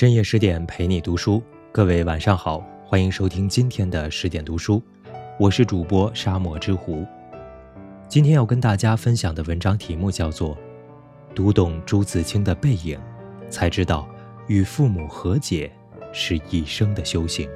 深夜十点陪你读书，各位晚上好，欢迎收听今天的十点读书，我是主播沙漠之狐。今天要跟大家分享的文章题目叫做《读懂朱自清的背影，才知道与父母和解是一生的修行》。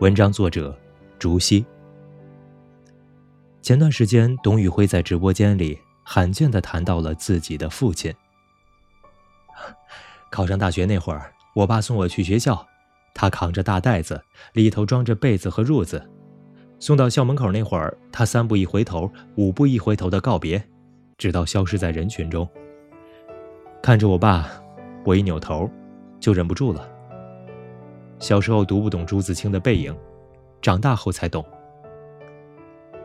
文章作者竹溪。前段时间，董宇辉在直播间里罕见的谈到了自己的父亲。考上大学那会儿，我爸送我去学校，他扛着大袋子，里头装着被子和褥子。送到校门口那会儿，他三步一回头，五步一回头的告别，直到消失在人群中。看着我爸，我一扭头，就忍不住了。小时候读不懂朱自清的背影，长大后才懂。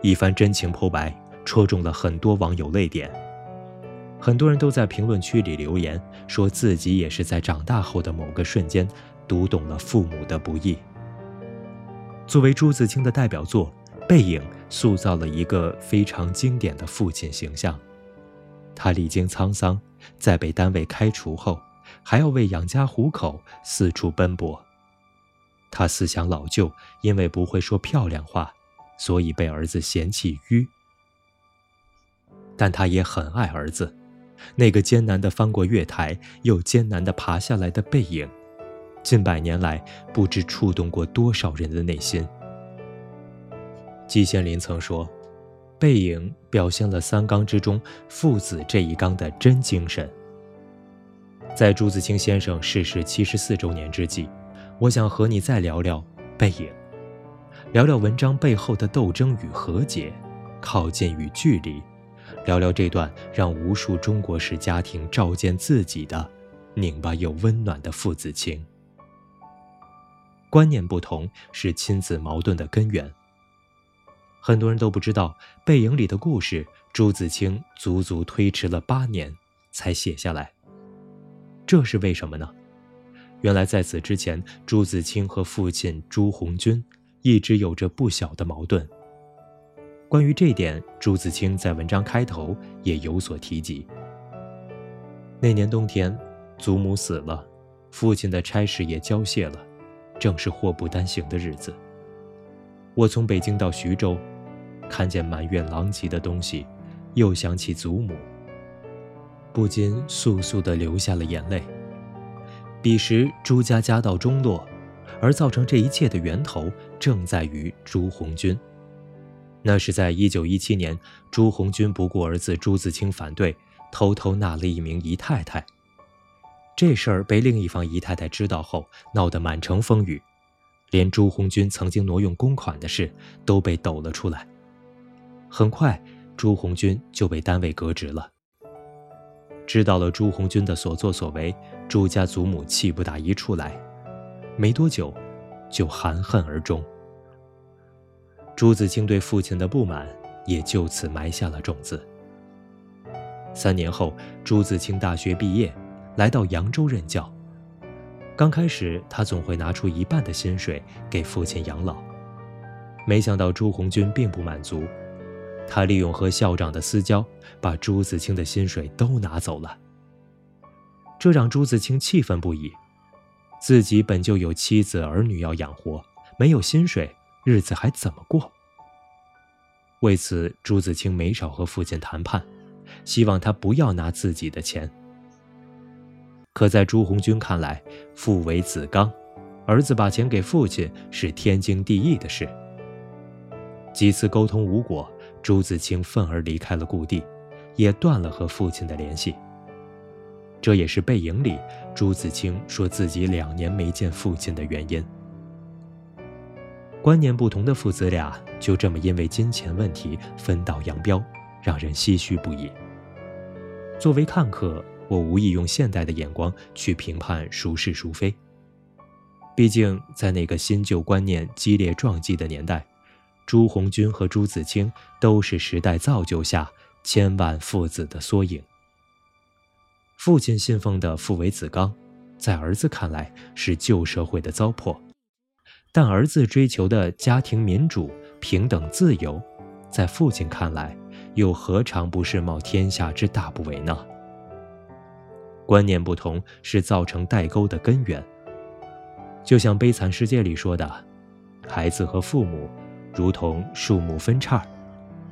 一番真情剖白，戳中了很多网友泪点。很多人都在评论区里留言，说自己也是在长大后的某个瞬间，读懂了父母的不易。作为朱自清的代表作，《背影》塑造了一个非常经典的父亲形象。他历经沧桑，在被单位开除后，还要为养家糊口四处奔波。他思想老旧，因为不会说漂亮话，所以被儿子嫌弃迂。但他也很爱儿子。那个艰难地翻过月台，又艰难地爬下来的背影，近百年来不知触动过多少人的内心。季羡林曾说：“背影表现了三纲之中父子这一纲的真精神。”在朱自清先生逝世七十四周年之际，我想和你再聊聊背影，聊聊文章背后的斗争与和解，靠近与距离。聊聊这段让无数中国式家庭照见自己的拧巴又温暖的父子情。观念不同是亲子矛盾的根源。很多人都不知道《背影》里的故事，朱自清足足推迟了八年才写下来。这是为什么呢？原来在此之前，朱自清和父亲朱红军一直有着不小的矛盾。关于这点，朱自清在文章开头也有所提及。那年冬天，祖母死了，父亲的差事也交卸了，正是祸不单行的日子。我从北京到徐州，看见满院狼藉的东西，又想起祖母，不禁簌簌地流下了眼泪。彼时朱家家道中落，而造成这一切的源头，正在于朱红军。那是在一九一七年，朱红军不顾儿子朱自清反对，偷偷纳了一名姨太太。这事儿被另一方姨太太知道后，闹得满城风雨，连朱红军曾经挪用公款的事都被抖了出来。很快，朱红军就被单位革职了。知道了朱红军的所作所为，朱家祖母气不打一处来，没多久，就含恨而终。朱自清对父亲的不满也就此埋下了种子。三年后，朱自清大学毕业，来到扬州任教。刚开始，他总会拿出一半的薪水给父亲养老。没想到朱红军并不满足，他利用和校长的私交，把朱自清的薪水都拿走了。这让朱自清气愤不已，自己本就有妻子儿女要养活，没有薪水。日子还怎么过？为此，朱自清没少和父亲谈判，希望他不要拿自己的钱。可在朱红军看来，父为子纲，儿子把钱给父亲是天经地义的事。几次沟通无果，朱自清愤而离开了故地，也断了和父亲的联系。这也是背影里朱自清说自己两年没见父亲的原因。观念不同的父子俩就这么因为金钱问题分道扬镳，让人唏嘘不已。作为看客，我无意用现代的眼光去评判孰是孰非。毕竟在那个新旧观念激烈撞击的年代，朱红军和朱自清都是时代造就下千万父子的缩影。父亲信奉的父为子纲，在儿子看来是旧社会的糟粕。但儿子追求的家庭民主、平等、自由，在父亲看来，又何尝不是冒天下之大不韪呢？观念不同是造成代沟的根源。就像《悲惨世界》里说的，孩子和父母如同树木分叉，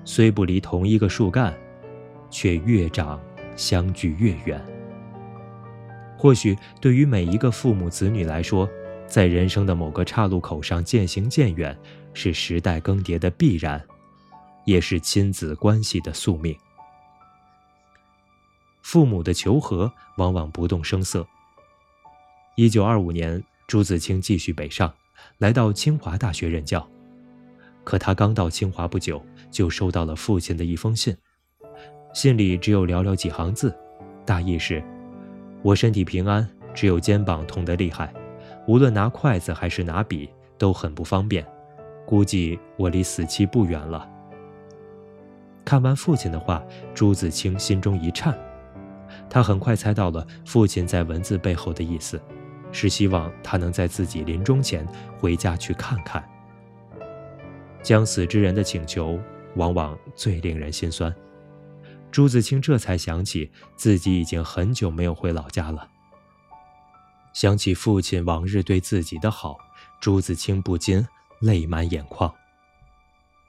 虽不离同一个树干，却越长相距越远。或许对于每一个父母子女来说，在人生的某个岔路口上渐行渐远，是时代更迭的必然，也是亲子关系的宿命。父母的求和往往不动声色。一九二五年，朱自清继续北上，来到清华大学任教。可他刚到清华不久，就收到了父亲的一封信，信里只有寥寥几行字，大意是：“我身体平安，只有肩膀痛得厉害。”无论拿筷子还是拿笔都很不方便，估计我离死期不远了。看完父亲的话，朱自清心中一颤，他很快猜到了父亲在文字背后的意思，是希望他能在自己临终前回家去看看。将死之人的请求，往往最令人心酸。朱自清这才想起自己已经很久没有回老家了。想起父亲往日对自己的好，朱自清不禁泪满眼眶。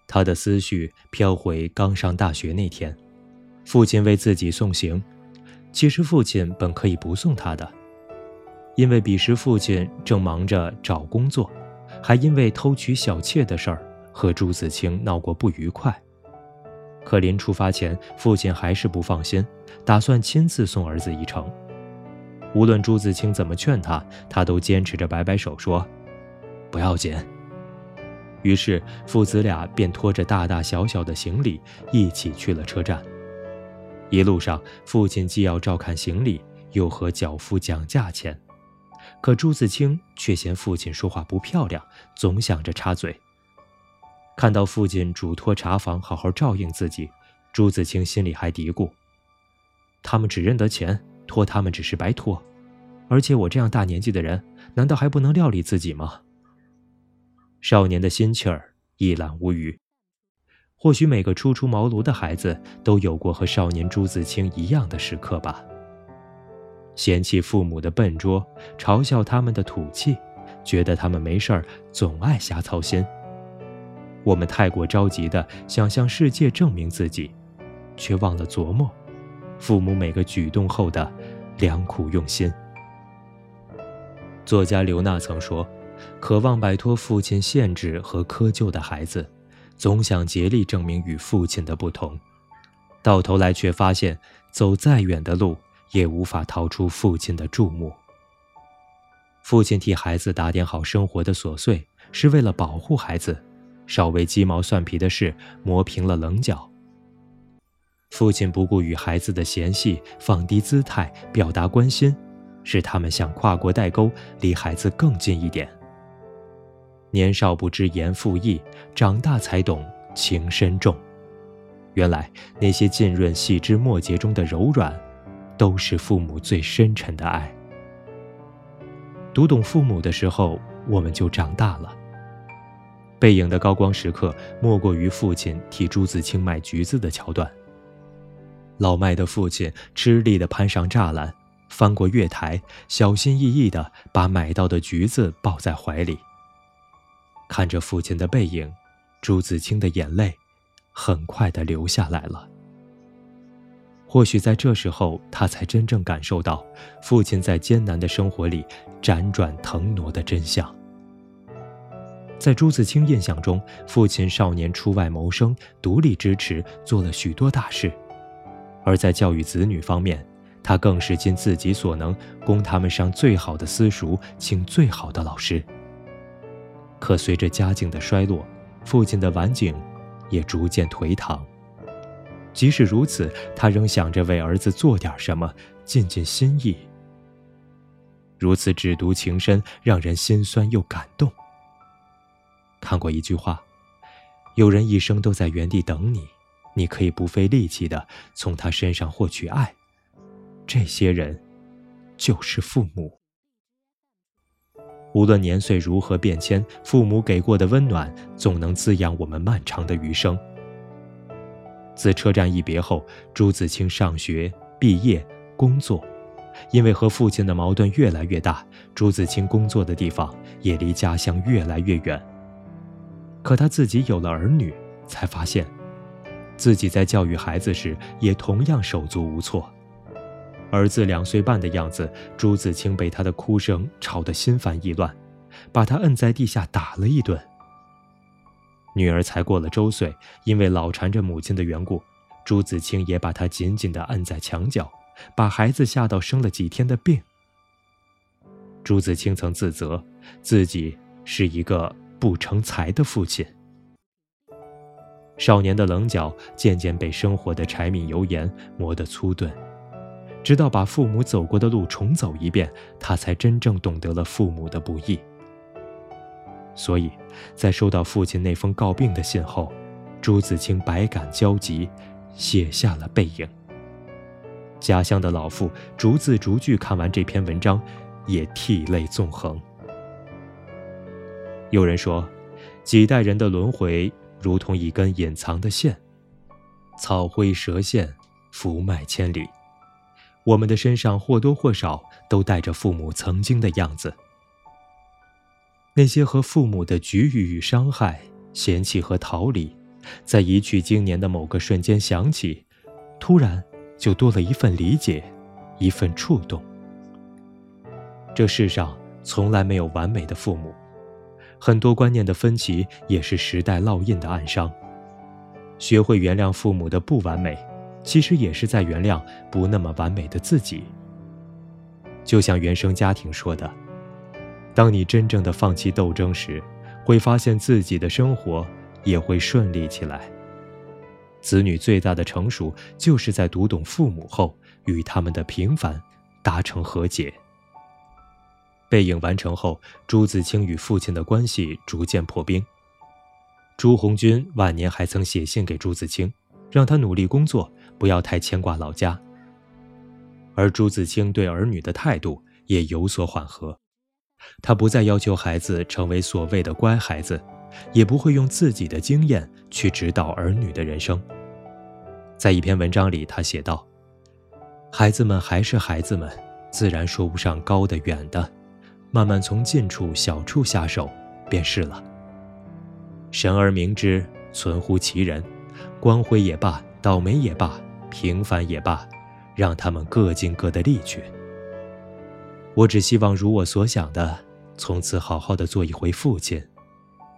他的思绪飘回刚上大学那天，父亲为自己送行。其实父亲本可以不送他的，因为彼时父亲正忙着找工作，还因为偷娶小妾的事儿和朱自清闹过不愉快。可临出发前，父亲还是不放心，打算亲自送儿子一程。无论朱自清怎么劝他，他都坚持着摆摆手说：“不要紧。”于是父子俩便拖着大大小小的行李一起去了车站。一路上，父亲既要照看行李，又和脚夫讲价钱，可朱自清却嫌父亲说话不漂亮，总想着插嘴。看到父亲嘱托茶房好好照应自己，朱自清心里还嘀咕：“他们只认得钱。”托他们只是白托，而且我这样大年纪的人，难道还不能料理自己吗？少年的心气儿一览无余。或许每个初出茅庐的孩子都有过和少年朱自清一样的时刻吧。嫌弃父母的笨拙，嘲笑他们的土气，觉得他们没事儿总爱瞎操心。我们太过着急的想向世界证明自己，却忘了琢磨。父母每个举动后的良苦用心。作家刘娜曾说：“渴望摆脱父亲限制和苛求的孩子，总想竭力证明与父亲的不同，到头来却发现，走再远的路也无法逃出父亲的注目。父亲替孩子打点好生活的琐碎，是为了保护孩子；稍微鸡毛蒜皮的事，磨平了棱角。”父亲不顾与孩子的嫌隙，放低姿态表达关心，使他们想跨过代沟，离孩子更近一点。年少不知言父义，长大才懂情深重。原来那些浸润细枝末节中的柔软，都是父母最深沉的爱。读懂父母的时候，我们就长大了。背影的高光时刻，莫过于父亲替朱自清买橘子的桥段。老麦的父亲吃力地攀上栅栏，翻过月台，小心翼翼地把买到的橘子抱在怀里。看着父亲的背影，朱自清的眼泪很快地流下来了。或许在这时候，他才真正感受到父亲在艰难的生活里辗转腾挪的真相。在朱自清印象中，父亲少年出外谋生，独立支持，做了许多大事。而在教育子女方面，他更是尽自己所能，供他们上最好的私塾，请最好的老师。可随着家境的衰落，父亲的晚景也逐渐颓唐。即使如此，他仍想着为儿子做点什么，尽尽心意。如此只读情深，让人心酸又感动。看过一句话：“有人一生都在原地等你。”你可以不费力气的从他身上获取爱，这些人就是父母。无论年岁如何变迁，父母给过的温暖总能滋养我们漫长的余生。自车站一别后，朱自清上学、毕业、工作，因为和父亲的矛盾越来越大，朱自清工作的地方也离家乡越来越远。可他自己有了儿女，才发现，自己在教育孩子时也同样手足无措。儿子两岁半的样子，朱自清被他的哭声吵得心烦意乱，把他摁在地下打了一顿。女儿才过了周岁，因为老缠着母亲的缘故，朱自清也把她紧紧地按在墙角。把孩子吓到生了几天的病。朱自清曾自责自己是一个不成才的父亲。少年的棱角渐渐被生活的柴米油盐磨得粗钝，直到把父母走过的路重走一遍，他才真正懂得了父母的不易。所以，在收到父亲那封告病的信后，朱自清百感交集，写下了背影。家乡的老妇逐字逐句看完这篇文章，也涕泪纵横。有人说，几代人的轮回如同一根隐藏的线，草灰蛇线，福脉千里。我们的身上或多或少都带着父母曾经的样子。那些和父母的局域与伤害、嫌弃和逃离，在一去经年的某个瞬间想起，突然。就多了一份理解，一份触动。这世上从来没有完美的父母，很多观念的分歧也是时代烙印的暗伤。学会原谅父母的不完美，其实也是在原谅不那么完美的自己。就像原生家庭说的：“当你真正的放弃斗争时，会发现自己的生活也会顺利起来。”子女最大的成熟，就是在读懂父母后，与他们的平凡达成和解。背影完成后，朱自清与父亲的关系逐渐破冰。朱红军晚年还曾写信给朱自清，让他努力工作，不要太牵挂老家。而朱自清对儿女的态度也有所缓和，他不再要求孩子成为所谓的乖孩子，也不会用自己的经验去指导儿女的人生。在一篇文章里，他写道：“孩子们还是孩子们，自然说不上高的远的，慢慢从近处小处下手，便是了。神而明之，存乎其人，光辉也罢，倒霉也罢，平凡也罢，让他们各尽各的力去。我只希望如我所想的，从此好好的做一回父亲，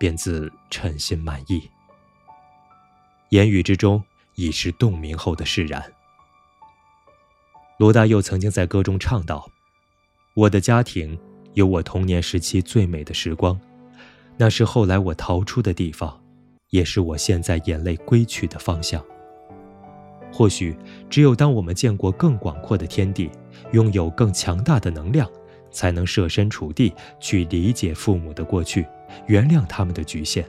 便自称心满意。言语之中。”已是洞明后的释然。罗大佑曾经在歌中唱道：“我的家庭有我童年时期最美的时光，那是后来我逃出的地方，也是我现在眼泪归去的方向。或许，只有当我们见过更广阔的天地，拥有更强大的能量，才能设身处地去理解父母的过去，原谅他们的局限。”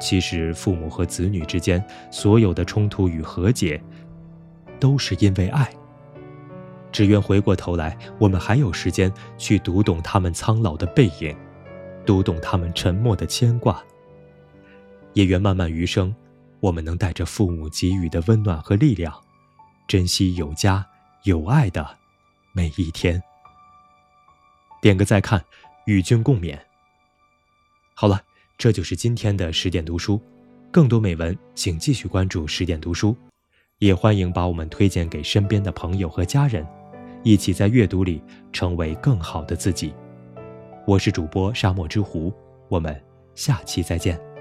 其实，父母和子女之间所有的冲突与和解，都是因为爱。只愿回过头来，我们还有时间去读懂他们苍老的背影，读懂他们沉默的牵挂。也愿漫漫余生，我们能带着父母给予的温暖和力量，珍惜有家有爱的每一天。点个再看，与君共勉。好了。这就是今天的十点读书，更多美文请继续关注十点读书，也欢迎把我们推荐给身边的朋友和家人，一起在阅读里成为更好的自己。我是主播沙漠之狐，我们下期再见。